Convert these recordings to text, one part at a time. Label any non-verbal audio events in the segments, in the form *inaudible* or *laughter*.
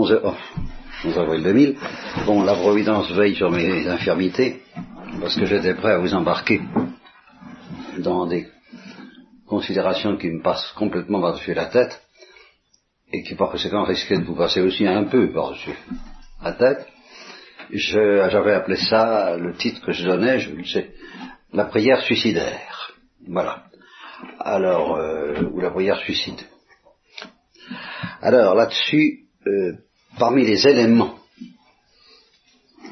11, oh, 11 avril 2000. Bon, la Providence veille sur mes infirmités, parce que j'étais prêt à vous embarquer dans des considérations qui me passent complètement par-dessus la tête, et qui par conséquent risquaient de vous passer aussi un peu par-dessus la tête. J'avais appelé ça, le titre que je donnais, je le sais, la prière suicidaire. Voilà. Alors, euh, ou la prière suicide. Alors là-dessus, euh, parmi les éléments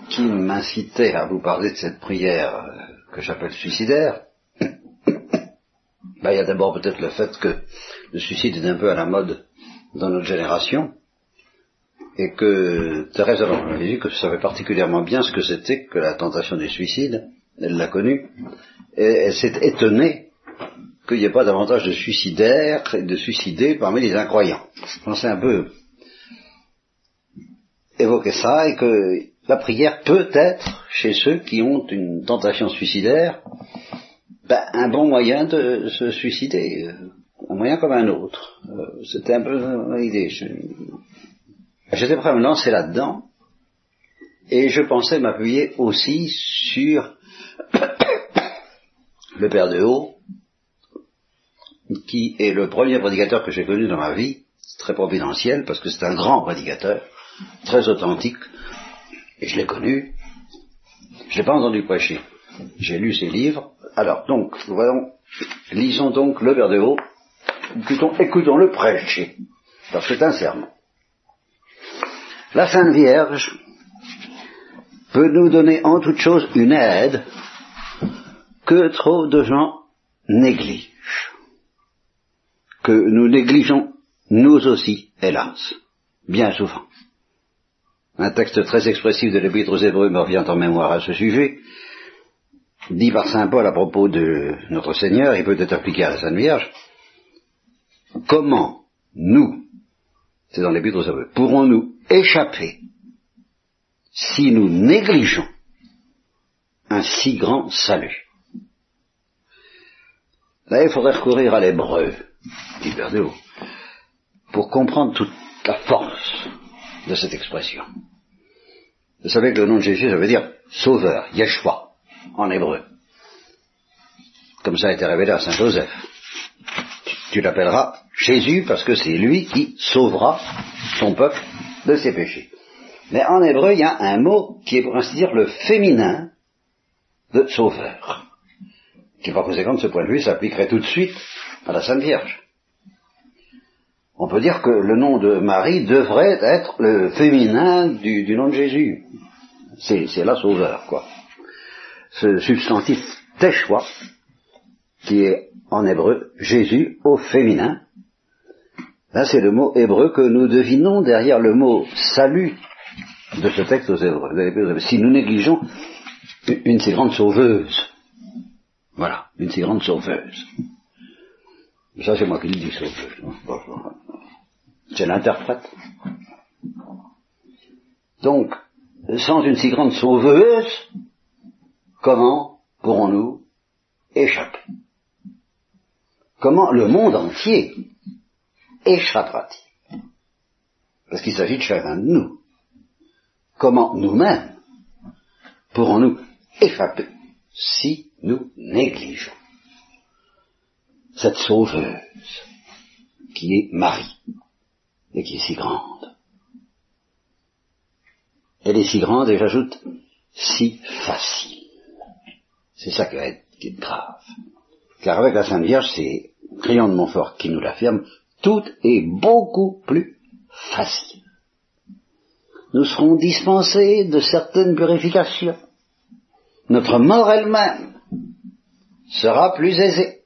qui m'incitaient à vous parler de cette prière euh, que j'appelle suicidaire, *coughs* ben, il y a d'abord peut-être le fait que le suicide est un peu à la mode dans notre génération, et que Thérèse dit que savait particulièrement bien ce que c'était que la tentation du suicide, elle l'a connu, et elle s'est étonnée qu'il n'y ait pas davantage de suicidaires et de suicidés parmi les incroyants. Je pensais un peu évoquer ça et que la prière peut être, chez ceux qui ont une tentation suicidaire, ben, un bon moyen de se suicider, un moyen comme un autre. Euh, c'était un peu l'idée. J'étais prêt à me lancer là-dedans, et je pensais m'appuyer aussi sur *coughs* le Père de Haut, qui est le premier prédicateur que j'ai connu dans ma vie, très providentiel, parce que c'est un grand prédicateur, très authentique, et je l'ai connu. Je l'ai pas entendu prêcher. J'ai lu ses livres. Alors, donc, voyons, lisons donc le Père de Haut, écoutons-le prêcher, parce que c'est un serment. La Sainte Vierge peut nous donner en toute chose une aide que trop de gens négligent, que nous négligeons nous aussi, hélas, bien souvent. Un texte très expressif de l'Épître aux Hébreux me revient en mémoire à ce sujet, dit par Saint Paul à propos de notre Seigneur, il peut être appliqué à la Sainte Vierge. Comment nous, c'est dans l'Épître aux Hébreux, pourrons-nous échapper si nous négligeons un si grand salut? Là, il faudrait recourir à l'hébreu, dit Haut, pour comprendre toute la force de cette expression. Vous savez que le nom de Jésus, ça veut dire sauveur, Yeshua, en hébreu. Comme ça a été révélé à Saint Joseph. Tu, l'appelleras Jésus parce que c'est lui qui sauvera son peuple de ses péchés. Mais en hébreu, il y a un mot qui est pour ainsi dire le féminin de sauveur, qui par conséquent de ce point de vue s'appliquerait tout de suite à la Sainte Vierge on peut dire que le nom de Marie devrait être le féminin du, nom de Jésus. C'est la sauveur, quoi. Ce substantif Teshua, qui est en hébreu Jésus au féminin, là c'est le mot hébreu que nous devinons derrière le mot salut de ce texte aux hébreux. Si nous négligeons une si grande sauveuse, voilà, une si grande sauveuse. Ça c'est moi qui le dis, sauveuse. C'est l'interprète. Donc, sans une si grande sauveuse, comment pourrons-nous échapper? Comment le monde entier échappera-t-il? Parce qu'il s'agit de chacun de nous. Comment nous-mêmes pourrons-nous échapper si nous négligeons? Cette sauveuse qui est Marie et qui est si grande. Elle est si grande et j'ajoute si facile. C'est ça qui, est, grave. Car avec la Sainte Vierge, c'est Crayon de Montfort qui nous l'affirme, tout est beaucoup plus facile. Nous serons dispensés de certaines purifications. Notre mort elle-même sera plus aisée.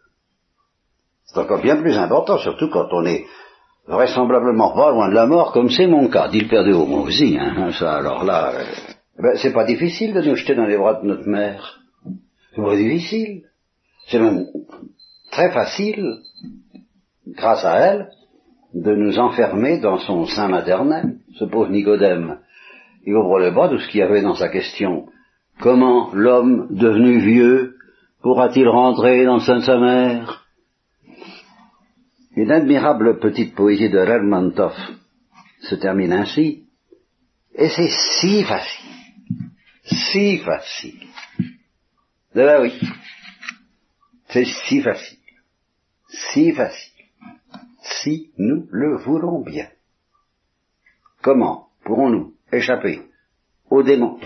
C'est encore bien plus important, surtout quand on est vraisemblablement pas loin de la mort, comme c'est mon cas, dit le Père de Haut, moi aussi, hein, ça, alors là, euh, ben, c'est pas difficile de nous jeter dans les bras de notre mère. C'est pas difficile. C'est même très facile, grâce à elle, de nous enfermer dans son sein maternel. Ce pauvre Nicodème, il ouvre le bras de ce qu'il y avait dans sa question. Comment l'homme devenu vieux pourra-t-il rentrer dans le sein de sa mère? Une admirable petite poésie de Lermontov se termine ainsi. Et c'est si facile, si facile. Eh ben oui, c'est si facile, si facile, si nous le voulons bien. Comment pourrons-nous échapper aux démons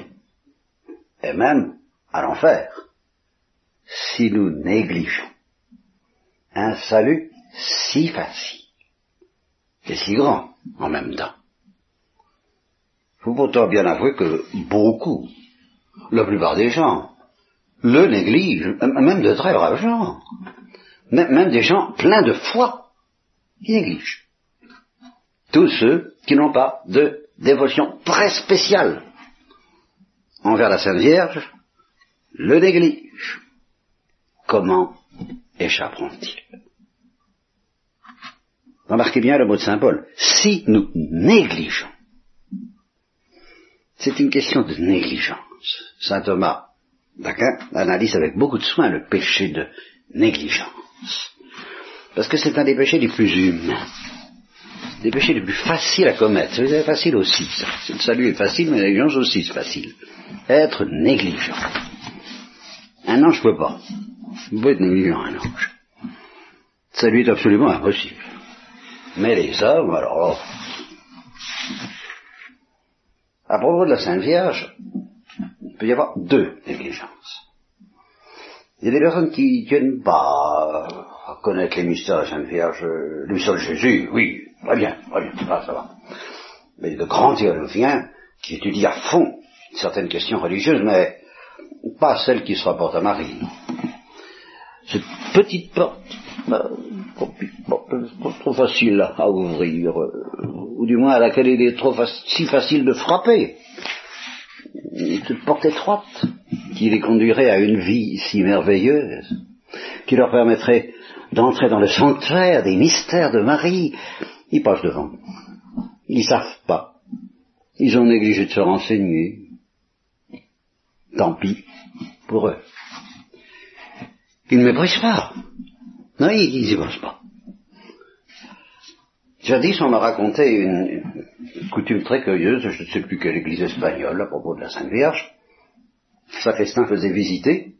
et même à l'enfer si nous négligeons un salut si facile et si grand en même temps faut pourtant bien avouer que beaucoup, la plupart des gens, le négligent, même de très braves gens, même, des gens pleins de foi, qui négligent. Tous ceux qui n'ont pas de dévotion très spéciale envers la Sainte Vierge, le négligent. Comment échapperont-ils? Remarquez bien le mot de Saint Paul. Si nous négligeons c'est une question de négligence. Saint Thomas d'Aquin analyse avec beaucoup de soin le péché de négligence. Parce que c'est un des péchés les plus humains, des péchés les plus faciles à commettre. C'est facile aussi. Ça. Le salut est facile, mais la négligence aussi c'est facile. Être négligent. Un ange ne peut pas. Il peut être négligent, un ange. Le salut est absolument impossible. Mais les hommes, alors à propos de la Sainte Vierge, il peut y avoir deux négligences. Il y a des personnes qui ne tiennent pas à connaître les mystères de la Sainte Vierge, le mystère de Jésus, oui, très bien, très bien, ça, ça va. Mais il y a de grands théologiens qui étudient à fond certaines questions religieuses, mais pas celles qui se rapportent à Marie. Cette petite porte, trop facile à ouvrir, euh, ou du moins à laquelle il est trop si facile de frapper. Cette porte étroite qui les conduirait à une vie si merveilleuse, qui leur permettrait d'entrer dans le sanctuaire des mystères de Marie, ils passent devant. Ils savent pas. Ils ont négligé de se renseigner. Tant pis pour eux. Ils ne méprisent pas. Non, ils n'y pensent pas. Jadis, on m'a raconté une, coutume très curieuse, je ne sais plus quelle église espagnole, à propos de la Sainte Vierge. Sacristain faisait visiter.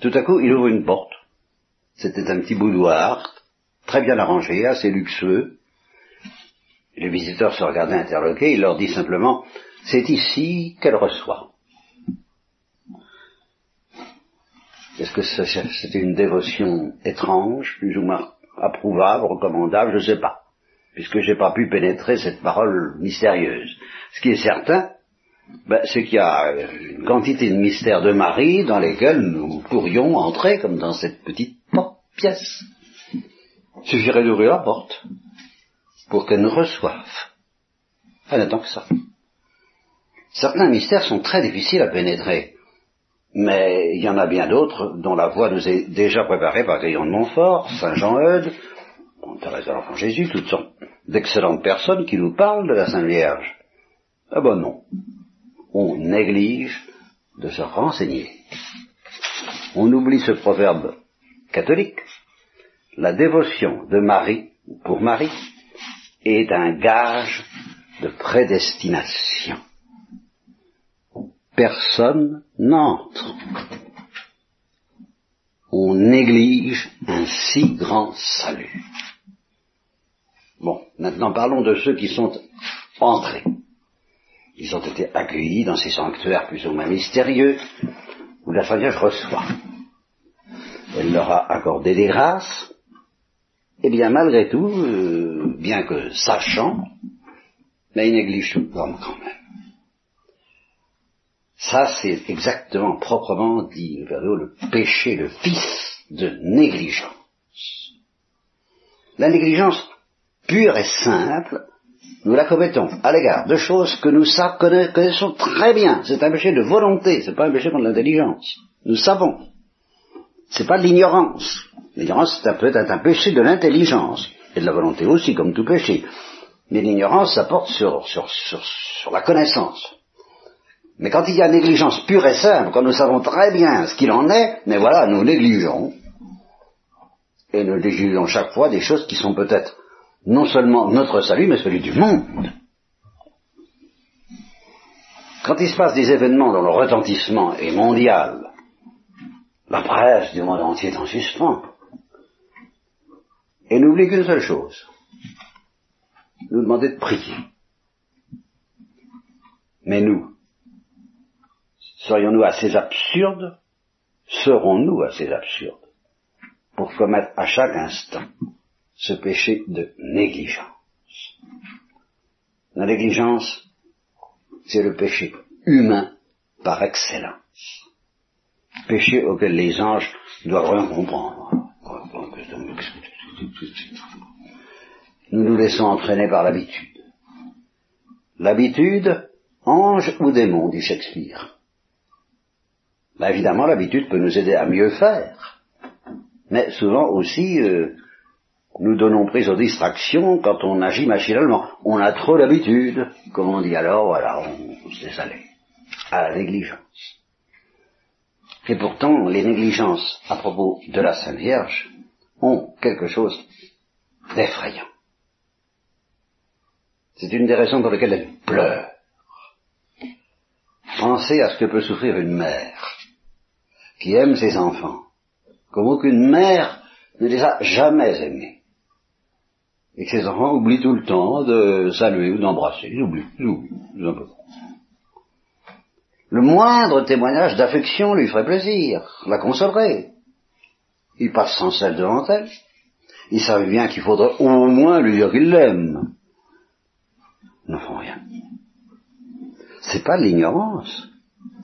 Tout à coup, il ouvre une porte. C'était un petit boudoir, très bien arrangé, assez luxueux. Les visiteurs se regardaient interloqués, il leur dit simplement, c'est ici qu'elle reçoit. Est-ce que c'était une dévotion étrange, plus ou moins approuvable, recommandable, je ne sais pas, puisque je n'ai pas pu pénétrer cette parole mystérieuse. Ce qui est certain, ben, c'est qu'il y a une quantité de mystères de Marie dans lesquels nous pourrions entrer comme dans cette petite pièce. Il suffirait d'ouvrir la porte pour qu'elle nous reçoive. Elle que ça. Certains mystères sont très difficiles à pénétrer. Mais il y en a bien d'autres dont la voie nous est déjà préparée par Gaillon de Montfort, Saint Jean Eudes, Thérèse de l'Enfant Jésus, toutes sortes d'excellentes personnes qui nous parlent de la Sainte Vierge. Ah ben non. On néglige de se renseigner. On oublie ce proverbe catholique. La dévotion de Marie, pour Marie, est un gage de prédestination personne n'entre. On néglige un si grand salut. Bon, maintenant parlons de ceux qui sont entrés. Ils ont été accueillis dans ces sanctuaires plus ou moins mystérieux, où la Vierge reçoit. Elle leur a accordé des grâces, et bien malgré tout, euh, bien que sachant, mais ils négligent tout quand même. Ça, c'est exactement, proprement dit, le péché, le vice de négligence. La négligence pure et simple, nous la commettons à l'égard de choses que nous connaissons très bien. C'est un péché de volonté, c'est pas un péché contre l'intelligence. Nous savons. C'est pas de l'ignorance. L'ignorance, ça peut être un péché de l'intelligence, et de la volonté aussi, comme tout péché. Mais l'ignorance, ça porte sur, sur, sur la connaissance. Mais quand il y a négligence pure et simple, quand nous savons très bien ce qu'il en est, mais voilà, nous négligeons. Et nous négligeons chaque fois des choses qui sont peut-être non seulement notre salut, mais celui du monde. Quand il se passe des événements dont le retentissement est mondial, la presse du monde entier est en suspens, et n'oublie qu'une seule chose, nous demander de prier. Mais nous, serions-nous assez absurdes? Serons-nous assez absurdes pour commettre à chaque instant ce péché de négligence? La négligence, c'est le péché humain par excellence. Péché auquel les anges doivent rien comprendre. Nous nous laissons entraîner par l'habitude. L'habitude, ange ou démon, dit Shakespeare. Ben évidemment, l'habitude peut nous aider à mieux faire. Mais souvent aussi, euh, nous donnons prise aux distractions quand on agit machinalement. On a trop l'habitude, comme on dit alors, voilà, on, se laisse aller à la négligence. Et pourtant, les négligences à propos de la Sainte Vierge ont quelque chose d'effrayant. C'est une des raisons pour lesquelles elle pleure. Pensez à ce que peut souffrir une mère qui aime ses enfants, comme aucune mère ne les a jamais aimés. Et que ses enfants oublient tout le temps de saluer ou d'embrasser. Ils oublient, ils oublient. Le moindre témoignage d'affection lui ferait plaisir, la consolerait. Il passe sans celle devant elle. Il savait bien qu'il faudrait au moins lui dire qu'il l'aime. Ils ne font rien. C'est pas de l'ignorance,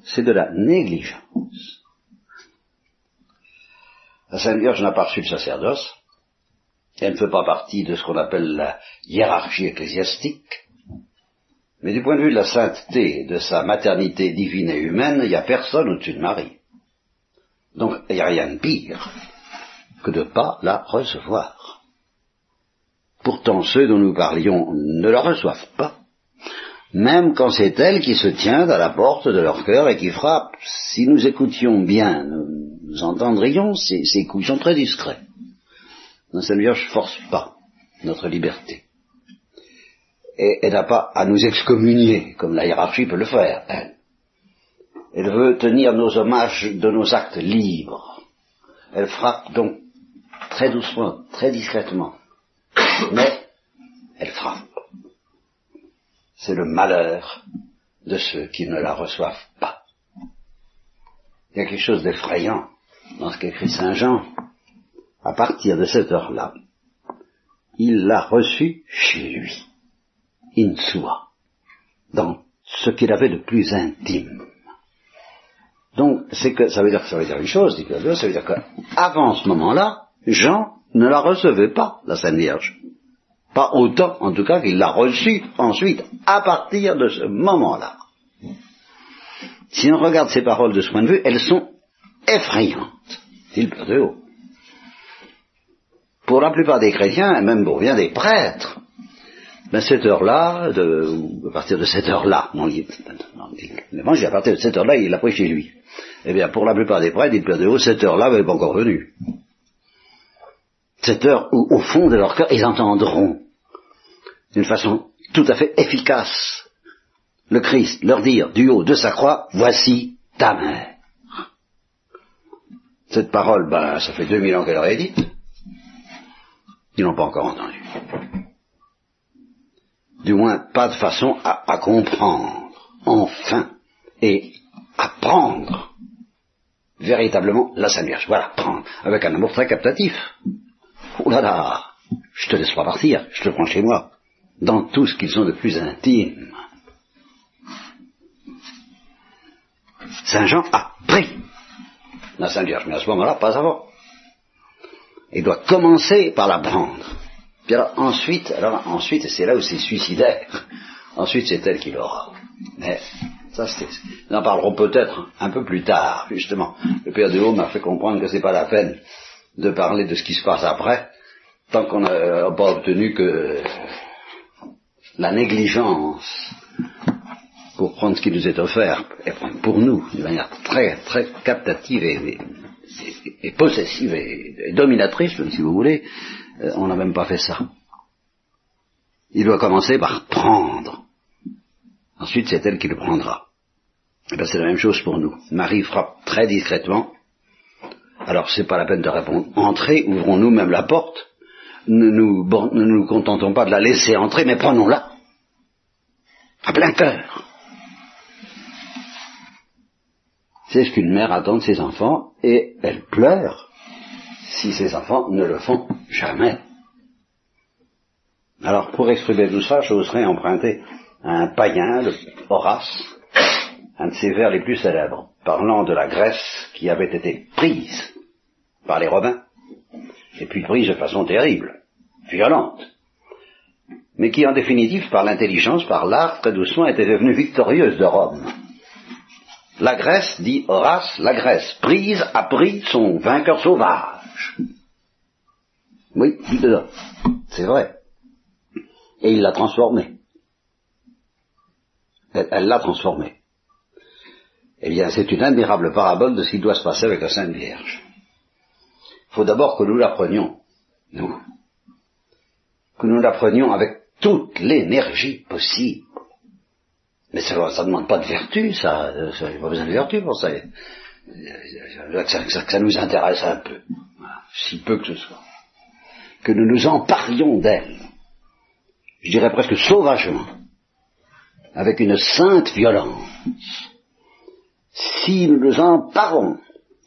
c'est de la négligence. La Sainte Vierge n'a pas reçu le sacerdoce. Elle ne fait pas partie de ce qu'on appelle la hiérarchie ecclésiastique. Mais du point de vue de la sainteté, de sa maternité divine et humaine, il n'y a personne au-dessus de Marie. Donc il n'y a rien de pire que de ne pas la recevoir. Pourtant ceux dont nous parlions ne la reçoivent pas, même quand c'est elle qui se tient à la porte de leur cœur et qui frappe. Si nous écoutions bien, entendrions ces, ces coups sont très discrets. La Sainte Vierge ne force pas notre liberté. Et elle n'a pas à nous excommunier, comme la hiérarchie peut le faire, elle. Elle veut tenir nos hommages de nos actes libres. Elle frappe donc très doucement, très discrètement. Mais elle frappe. C'est le malheur de ceux qui ne la reçoivent pas. Il y a quelque chose d'effrayant dans ce qu'écrit Saint Jean, à partir de cette heure-là, il l'a reçu chez lui, in soi, dans ce qu'il avait de plus intime. Donc, c'est que, ça veut dire ça veut dire une chose, dit que ça veut dire qu'avant ce moment-là, Jean ne la recevait pas, la Sainte Vierge. Pas autant, en tout cas, qu'il l'a reçue ensuite, à partir de ce moment-là. Si on regarde ces paroles de ce point de vue, elles sont effrayante, dit le Père de haut. Pour la plupart des chrétiens, et même pour bien des prêtres, ben cette heure-là, de, à partir de cette heure-là, l'évangile, à partir de cette heure-là, il l'a pris chez lui. Eh bien, pour la plupart des prêtres, dit le Père de haut, cette heure-là n'est pas encore venue. Cette heure où, au fond de leur cœur, ils entendront, d'une façon tout à fait efficace, le Christ leur dire du haut de sa croix, voici ta mère. Cette parole, ben, ça fait 2000 ans qu'elle aurait dite. Ils n'ont pas encore entendu. Du moins, pas de façon à, comprendre, enfin, et à prendre véritablement la Sainte Vierge. Voilà, prendre, avec un amour très captatif. Oh là là, je te laisse pas partir, je te prends chez moi, dans tout ce qu'ils ont de plus intime. Saint Jean a pris Sainte Vierge, mais à ce moment-là, pas avant. Il doit commencer par la prendre. Puis alors ensuite, alors ensuite, c'est là où c'est suicidaire. Ensuite, c'est elle qui l'aura. Mais ça, c'est, nous en parlerons peut-être un peu plus tard, justement. Le Père de Haut m'a fait comprendre que c'est pas la peine de parler de ce qui se passe après, tant qu'on n'a pas obtenu que la négligence pour prendre ce qui nous est offert, et pour nous, de manière très, très captative et, possessive et, dominatrice, si vous voulez, euh, on n'a même pas fait ça. Il doit commencer par prendre. Ensuite, c'est elle qui le prendra. Eh bien, c'est la même chose pour nous. Marie frappe très discrètement. Alors, c'est pas la peine de répondre. Entrez, ouvrons nous-mêmes la porte. Ne nous, ne nous contentons pas de la laisser entrer, mais prenons-la. À plein cœur. C'est ce qu'une mère attend de ses enfants, et elle pleure si ses enfants ne le font jamais. Alors, pour exprimer tout ça, j'oserais emprunter à un païen, le Horace, un de ses vers les plus célèbres, parlant de la Grèce qui avait été prise par les Romains, et puis prise de façon terrible, violente, mais qui en définitive, par l'intelligence, par l'art, très doucement, était devenue victorieuse de Rome. La Grèce, dit Horace, la Grèce prise a pris son vainqueur sauvage. Oui, c'est vrai. Et il l'a transformé. Elle l'a transformé. Eh bien, c'est une admirable parabole de ce qui doit se passer avec la Sainte Vierge. Il faut d'abord que nous l'apprenions, nous. Que nous l'apprenions avec toute l'énergie possible. Mais ça ne demande pas de vertu, ça. ça pas besoin de vertu pour ça. Que ça, que ça nous intéresse un peu. Si peu que ce soit. Que nous nous emparions d'elle. Je dirais presque sauvagement. Avec une sainte violence si nous nous emparons,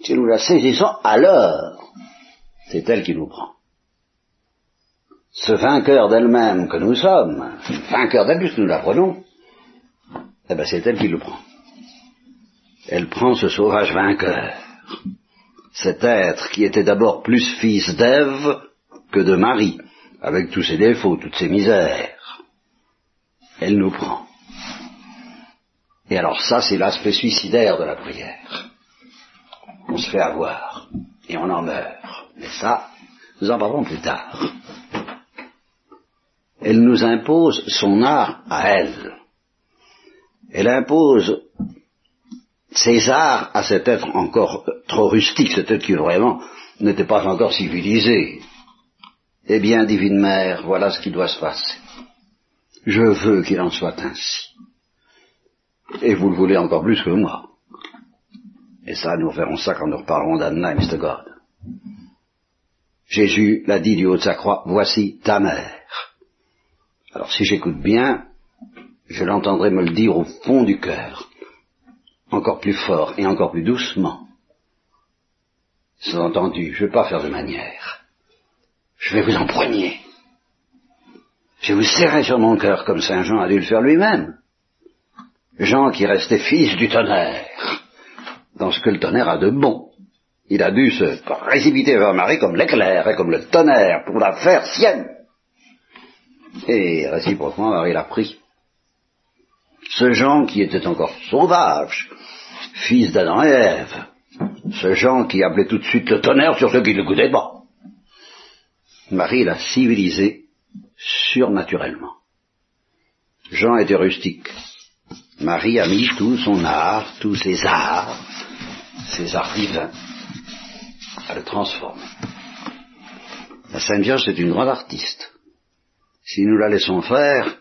si nous la saisissons, alors c'est elle qui nous prend. Ce vainqueur d'elle-même que nous sommes, vainqueur d'elle nous la prenons, eh ben c'est elle qui le prend. Elle prend ce sauvage vainqueur, cet être qui était d'abord plus fils d'Ève que de Marie, avec tous ses défauts, toutes ses misères. Elle nous prend. Et alors ça, c'est l'aspect suicidaire de la prière. On se fait avoir, et on en meurt. Mais ça, nous en parlerons plus tard. Elle nous impose son art à elle. Elle impose arts à cet être encore trop rustique, cet être qui vraiment n'était pas encore civilisé. Eh bien, divine mère, voilà ce qui doit se passer. Je veux qu'il en soit ainsi. Et vous le voulez encore plus que moi. Et ça, nous verrons ça quand nous reparlerons d'Anna et Mr. God. Jésus l'a dit du haut de sa croix, voici ta mère. Alors si j'écoute bien, je l'entendrai me le dire au fond du cœur, encore plus fort et encore plus doucement. C'est entendu, je ne vais pas faire de manière. Je vais vous empoigner. Je vous serrer sur mon cœur comme Saint Jean a dû le faire lui-même. Jean qui restait fils du tonnerre, dans ce que le tonnerre a de bon. Il a dû se précipiter vers Marie comme l'éclair et comme le tonnerre pour la faire sienne. Et réciproquement, Marie l'a pris. Ce Jean qui était encore sauvage, fils d'Adam et Ève, ce Jean qui appelait tout de suite le tonnerre sur ceux qui ne l'écoutaient pas. Marie l'a civilisé surnaturellement. Jean était rustique, Marie a mis tout son art, tous ses arts, ses arts divins, à le transformer. La Sainte Vierge est une grande artiste. Si nous la laissons faire,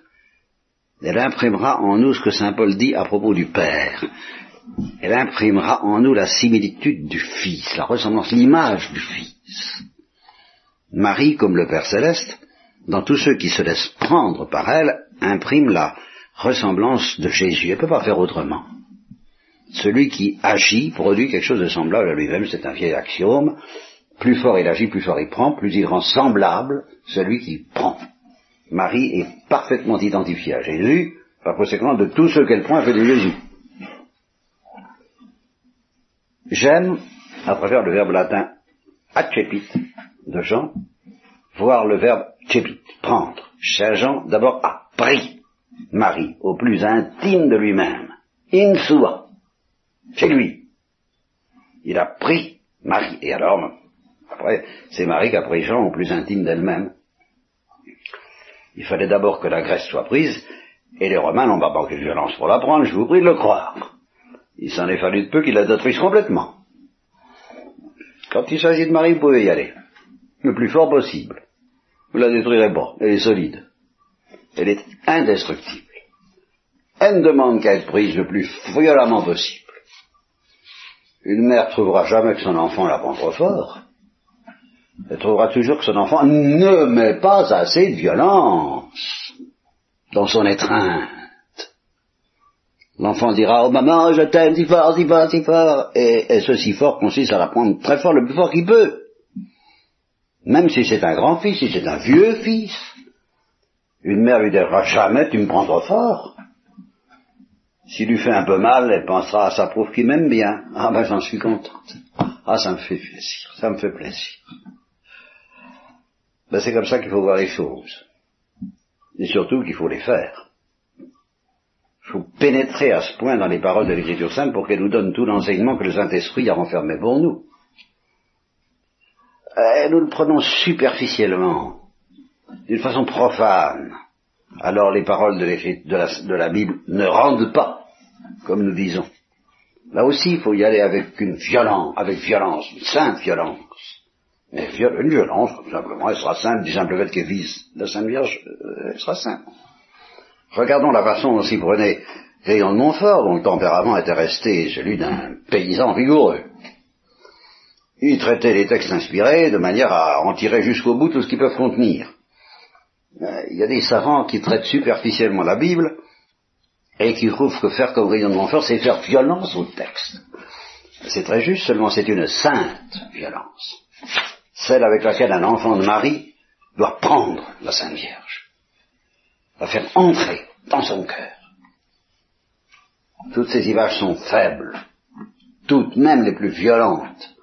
elle imprimera en nous ce que Saint Paul dit à propos du Père. Elle imprimera en nous la similitude du Fils, la ressemblance, l'image du Fils. Marie, comme le Père céleste, dans tous ceux qui se laissent prendre par elle, imprime la, ressemblance de Jésus. Elle ne peut pas faire autrement. Celui qui agit produit quelque chose de semblable à lui-même, c'est un vieil axiome. Plus fort il agit, plus fort il prend, plus il rend semblable celui qui prend. Marie est parfaitement identifiée à Jésus, par conséquent de tout ce qu'elle prend, fait de Jésus. J'aime, à travers le verbe latin accepit de Jean, voir le verbe cepit, prendre. Chez Jean, d'abord a pris. Marie, au plus intime de lui-même, in sua, chez lui. Il a pris Marie. Et alors, après, c'est Marie qui a pris Jean au plus intime d'elle-même. Il fallait d'abord que la Grèce soit prise, et les Romains n'ont pas manqué de violence pour la prendre, je vous prie de le croire. Il s'en est fallu de peu qu'il la détruise complètement. Quand il s'agit de Marie, vous pouvez y aller. Le plus fort possible. Vous la détruirez pas, elle est solide. Elle est indestructible. elle ne demande qu'à être prise le plus violemment possible. Une mère trouvera jamais que son enfant la prend trop fort. Elle trouvera toujours que son enfant ne met pas assez de violence dans son étreinte. L'enfant dira, oh maman, je t'aime si fort, si fort, si fort. Et, et ce si fort consiste à la prendre très fort, le plus fort qu'il peut. Même si c'est un grand fils, si c'est un vieux fils. Une mère lui dira jamais, tu me prends trop fort. S'il lui fait un peu mal, elle pensera, ça prouve qu'il m'aime bien. Ah ben j'en suis contente. Ah ça me fait plaisir, ça me fait plaisir. Ben c'est comme ça qu'il faut voir les choses. Et surtout qu'il faut les faire. Il faut pénétrer à ce point dans les paroles de l'Écriture sainte pour qu'elle nous donne tout l'enseignement que le Saint-Esprit a renfermé pour nous. Et nous le prenons superficiellement, d'une façon profane alors les paroles de, la, Bible ne rendent pas, comme nous disons. Là aussi, il faut y aller avec une violence, avec violence, une sainte violence. Une violence, simplement, elle sera sainte du simple fait qu'elle vise la Sainte Vierge, euh, elle sera sainte. Regardons la façon dont s'y prenait Rayon de Montfort, dont le tempérament était resté celui d'un paysan vigoureux. Il traitait les textes inspirés de manière à en tirer jusqu'au bout tout ce qu'ils peuvent contenir. Euh, il y a des savants qui traitent superficiellement la Bible et qui trouvent que faire comme rayon de Montfort, c'est faire violence au texte. C'est très juste, seulement c'est une sainte violence. Celle avec laquelle un enfant de Marie doit prendre la Sainte Vierge. La faire entrer dans son cœur. Toutes ces images sont faibles, toutes même les plus violentes,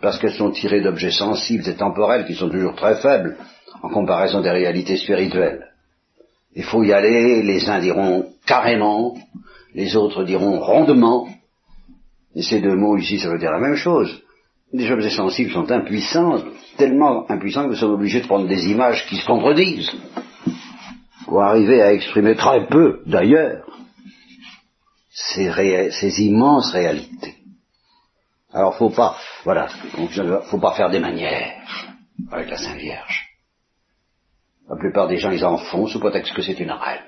parce qu'elles sont tirées d'objets sensibles et temporels qui sont toujours très faibles, en comparaison des réalités spirituelles. Il faut y aller, les uns diront carrément, les autres diront rondement, et ces deux mots ici, ça veut dire la même chose. Les objets sensibles sont impuissants, tellement impuissants que nous sommes obligés de prendre des images qui se contredisent, pour arriver à exprimer très peu, d'ailleurs, ces, immenses réalités. Alors faut pas, voilà, faut pas faire des manières avec la Sainte Vierge. La plupart des gens, ils en font sous prétexte que c'est une reine.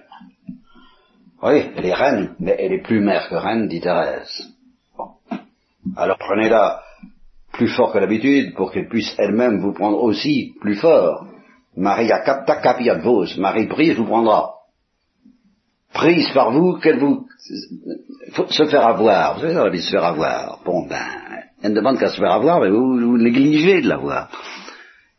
Oui, elle est reine, mais elle est plus mère que reine, dit Thérèse. Bon. Alors prenez-la plus fort que l'habitude pour qu'elle puisse elle-même vous prendre aussi plus fort. Maria capta capiat vos. Marie prise vous prendra. Prise par vous, qu'elle vous... Se faire avoir. Vous savez, elle se faire avoir. Bon, ben, elle ne demande qu'à se faire avoir, mais vous, vous négligez de l'avoir.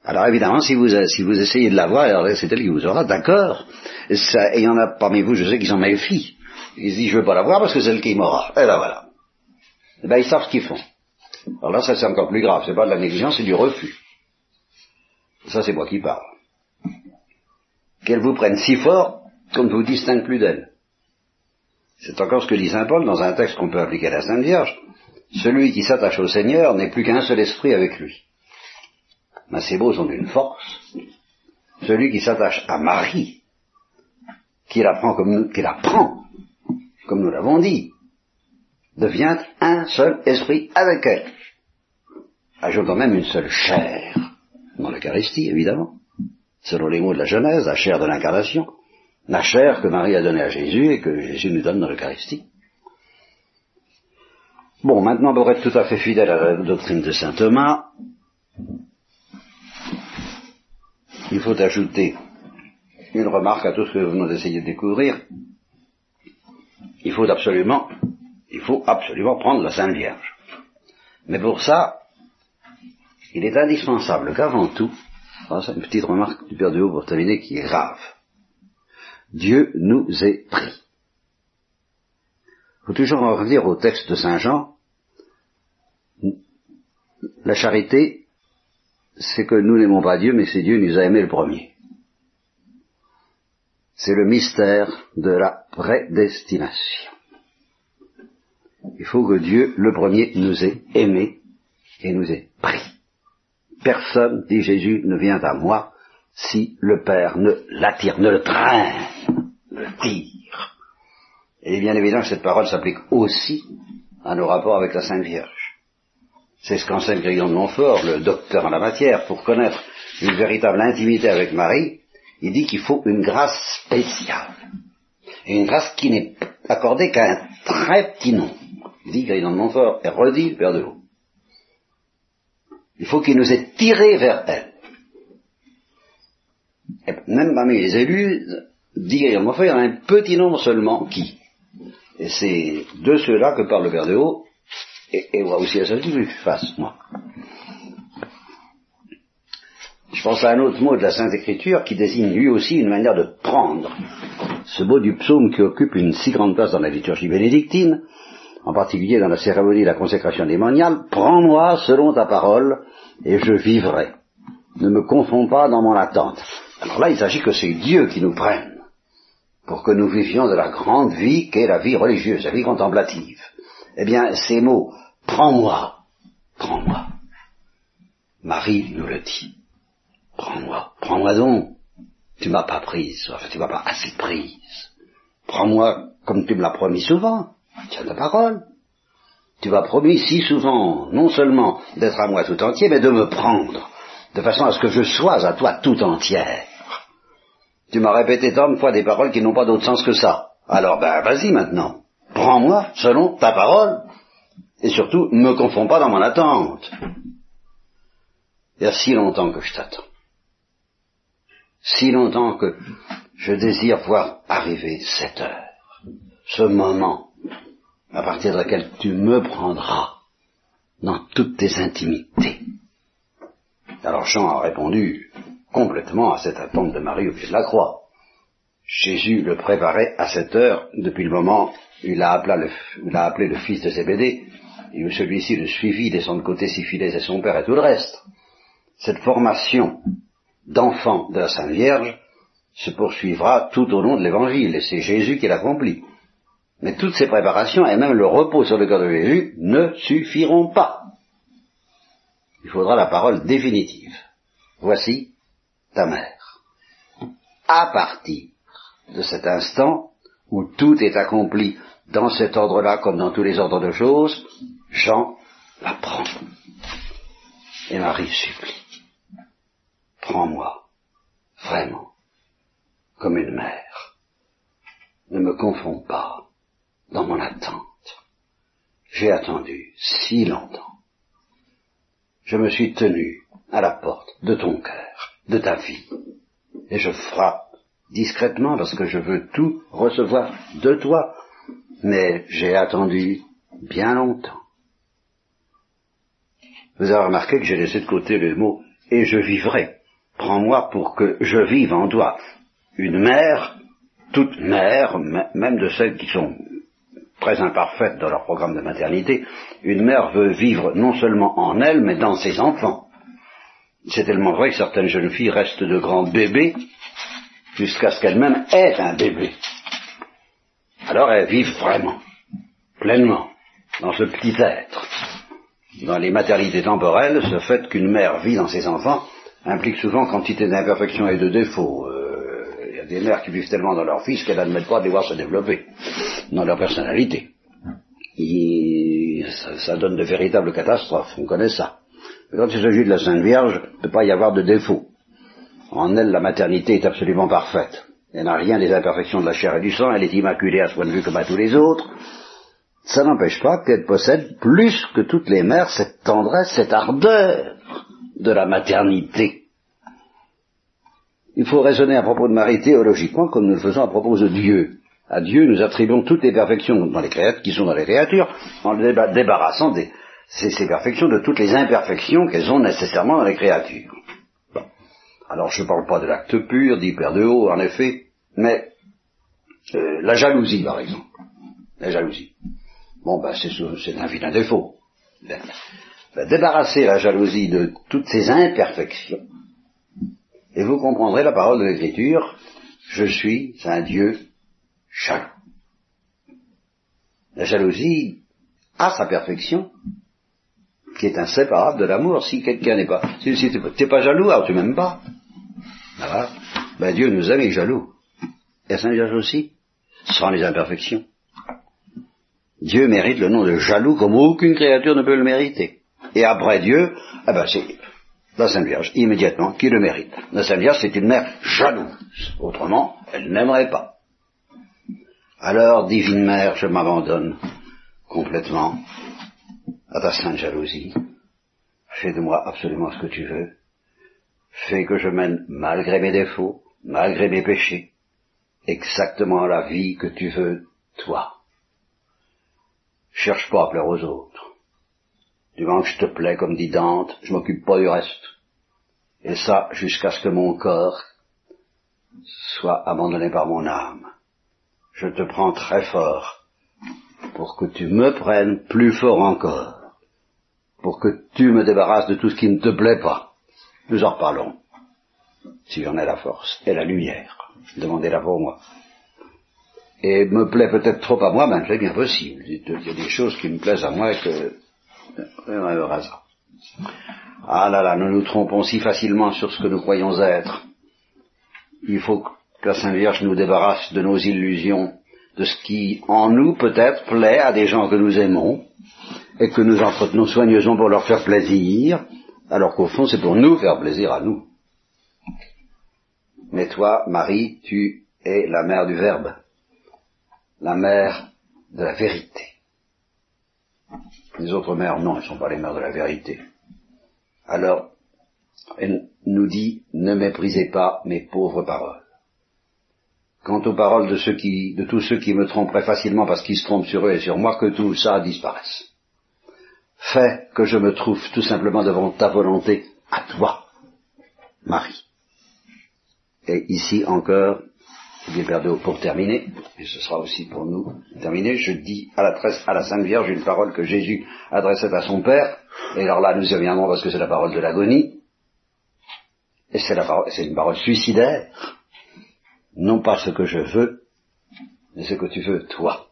Alors évidemment, si vous, si vous essayez de l'avoir, c'est elle qui vous aura, d'accord. Et il y en a parmi vous, je sais, qui sont méfient. Ils se disent, je veux pas l'avoir parce que c'est elle qui m'aura. Et ben voilà. Et ben ils savent ce qu'ils font. Alors là, ça c'est encore plus grave. C'est pas de la négligence, c'est du refus. Ça c'est moi qui parle. Qu'elle vous prenne si fort qu'on ne vous distingue plus d'elle. C'est encore ce que dit Saint Paul dans un texte qu'on peut appliquer à la Sainte Vierge. Celui qui s'attache au Seigneur n'est plus qu'un seul esprit avec lui. Mais ces mots sont d'une force. Celui qui s'attache à Marie, qui l'apprend comme nous, qui l'apprend, comme nous l'avons dit, devient un seul esprit avec elle. Ajoutant même une seule chair dans l'Eucharistie, évidemment, selon les mots de la Genèse, la chair de l'incarnation, la chair que Marie a donnée à Jésus et que Jésus nous donne dans l'Eucharistie. Bon, maintenant, pour être tout à fait fidèle à la doctrine de saint Thomas, il faut ajouter une remarque à tout ce que nous venons d'essayer de découvrir. Il faut absolument, il faut absolument prendre la Sainte Vierge. Mais pour ça, il est indispensable qu'avant tout, c'est une petite remarque du Père de Haut pour terminer qui est grave. Dieu nous est pris. Il faut toujours en revenir au texte de Saint Jean. La charité c'est que nous n'aimons pas Dieu, mais c'est Dieu qui nous a aimés le premier. C'est le mystère de la prédestination. Il faut que Dieu, le premier, nous ait aimés et nous ait pris. Personne, dit Jésus, ne vient à moi si le Père ne l'attire, ne le traîne, le tire. Et bien évidemment que cette parole s'applique aussi à nos rapports avec la Sainte Vierge. C'est ce qu'enseigne Grillon de Montfort, le docteur en la matière, pour connaître une véritable intimité avec Marie, il dit qu'il faut une grâce spéciale. Une grâce qui n'est accordé qu'à un très petit nombre, dit Gaëtan de Montfort, et redit Père de l'eau. Il faut qu'il nous ait tirés vers elle. Même parmi les élus, dit Gaëtan de Montfort, il y en a un petit nombre seulement qui. Et c'est de ceux-là que parle le Père de haut, et, et moi aussi à que je fasse, moi. Je pense à un autre mot de la Sainte Écriture qui désigne lui aussi une manière de prendre. Ce mot du psaume qui occupe une si grande place dans la liturgie bénédictine, en particulier dans la cérémonie de la consécration démoniale, prends-moi selon ta parole et je vivrai. Ne me confonds pas dans mon attente. Alors là, il s'agit que c'est Dieu qui nous prenne pour que nous vivions de la grande vie qu'est la vie religieuse, la vie contemplative. Eh bien, ces mots, prends-moi, prends-moi. Marie nous le dit. Prends-moi, prends-moi donc. Tu m'as pas prise, enfin tu m'as pas assez prise. Prends-moi comme tu me l'as promis souvent. Tiens ta parole. Tu m'as promis si souvent, non seulement d'être à moi tout entier, mais de me prendre, de façon à ce que je sois à toi tout entière. Tu m'as répété tant de fois des paroles qui n'ont pas d'autre sens que ça. Alors ben vas-y maintenant. Prends-moi selon ta parole. Et surtout, ne me confonds pas dans mon attente. Il y a si longtemps que je t'attends si longtemps que je désire voir arriver cette heure, ce moment à partir de laquelle tu me prendras dans toutes tes intimités. Alors Jean a répondu complètement à cette attente de Marie au pied de la croix. Jésus le préparait à cette heure depuis le moment où il a appelé le, fils de Zébédée et où celui-ci le suivit, laissant de côté filets et son père et tout le reste. Cette formation d'enfant de la Sainte Vierge se poursuivra tout au long de l'Évangile, et c'est Jésus qui l'accomplit. Mais toutes ces préparations, et même le repos sur le cœur de Jésus, ne suffiront pas. Il faudra la parole définitive. Voici ta mère. À partir de cet instant où tout est accompli dans cet ordre-là comme dans tous les ordres de choses, Jean la prend. Et Marie supplie prends-moi, vraiment, comme une mère. Ne me confonds pas dans mon attente. J'ai attendu si longtemps. Je me suis tenu à la porte de ton cœur, de ta vie, et je frappe discrètement parce que je veux tout recevoir de toi, mais j'ai attendu bien longtemps. Vous avez remarqué que j'ai laissé de côté le mot et je vivrai prends-moi pour que je vive en toi. Une mère, toute mère, même de celles qui sont très imparfaites dans leur programme de maternité, une mère veut vivre non seulement en elle, mais dans ses enfants. C'est tellement vrai que certaines jeunes filles restent de grands bébés jusqu'à ce qu'elles-mêmes aient un bébé. Alors elles vivent vraiment, pleinement, dans ce petit être. Dans les maternités temporelles, ce fait qu'une mère vit dans ses enfants implique souvent quantité d'imperfections et de défauts. Euh, il y a des mères qui vivent tellement dans leur fils qu'elles n'admettent pas de les voir se développer dans leur personnalité. ça, donne de véritables catastrophes, on connaît ça. Mais quand il s'agit de la Sainte Vierge, il ne peut pas y avoir de défaut. En elle, la maternité est absolument parfaite. Elle n'a rien des imperfections de la chair et du sang, elle est immaculée à ce point de vue comme à tous les autres. Ça n'empêche pas qu'elle possède plus que toutes les mères cette tendresse, cette ardeur de la maternité. Il faut raisonner à propos de Marie théologiquement comme nous le faisons à propos de Dieu. À Dieu, nous attribuons toutes les perfections les créatures, qui sont dans les créatures en débarrassant ces, perfections de toutes les imperfections qu'elles ont nécessairement dans les créatures. Alors je ne parle pas de l'acte pur, d'hyper de haut, en effet, mais euh, la jalousie, par exemple. La jalousie. Bon, ben, c'est un vilain défaut débarrasser la jalousie de toutes ses imperfections, et vous comprendrez la parole de l'Écriture, je suis un Dieu jaloux. La jalousie a sa perfection, qui est inséparable de l'amour. Si quelqu'un n'est pas, si, tu n'es pas jaloux, alors tu m'aimes pas. Voilà. Ben Dieu nous aime, il jaloux. Et Saint Vierge aussi, sans les imperfections. Dieu mérite le nom de jaloux comme aucune créature ne peut le mériter. Et après Dieu, eh ben c'est la Sainte Vierge, immédiatement, qui le mérite. La Sainte Vierge, c'est une mère jalouse. Autrement, elle n'aimerait pas. Alors, divine mère, je m'abandonne complètement à ta sainte jalousie. Fais de moi absolument ce que tu veux. Fais que je mène, malgré mes défauts, malgré mes péchés, exactement la vie que tu veux, toi. Cherche pas à plaire aux autres. Du moment que je te plais, comme dit Dante, je m'occupe pas du reste. Et ça, jusqu'à ce que mon corps soit abandonné par mon âme. Je te prends très fort pour que tu me prennes plus fort encore, pour que tu me débarrasses de tout ce qui ne te plaît pas. Nous en reparlons, si j'en ai la force et la lumière. Demandez-la pour moi. Et me plaît peut-être trop à moi, mais c'est bien possible. Il y a des choses qui me plaisent à moi et que... Ah là là, nous nous trompons si facilement sur ce que nous croyons être. Il faut la Sainte Vierge nous débarrasse de nos illusions, de ce qui en nous peut-être plaît à des gens que nous aimons et que nous entretenons soigneusement pour leur faire plaisir, alors qu'au fond c'est pour nous faire plaisir à nous. Mais toi, Marie, tu es la mère du Verbe, la mère de la vérité. Les autres mères, non, elles ne sont pas les mères de la vérité. Alors, elle nous dit, ne méprisez pas mes pauvres paroles. Quant aux paroles de, ceux qui, de tous ceux qui me tromperaient facilement parce qu'ils se trompent sur eux et sur moi, que tout ça disparaisse. Fais que je me trouve tout simplement devant ta volonté à toi, Marie. Et ici encore, Père pour terminer, et ce sera aussi pour nous terminer, je dis à la, à la Sainte Vierge une parole que Jésus adressait à son Père, et alors là nous y reviendrons parce que c'est la parole de l'agonie, et c'est, c'est une parole suicidaire, non pas ce que je veux, mais ce que tu veux toi.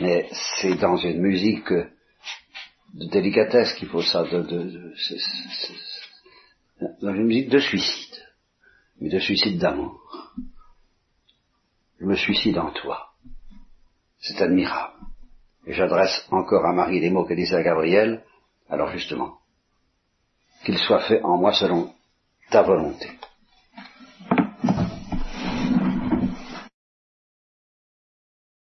Mais c'est dans une musique de délicatesse qu'il faut ça, de, de, dans une musique de suicide, mais de suicide d'amour. Je me suicide en toi. C'est admirable. Et j'adresse encore à Marie les mots qu'elle disait à Gabriel, alors justement, qu'il soit fait en moi selon ta volonté.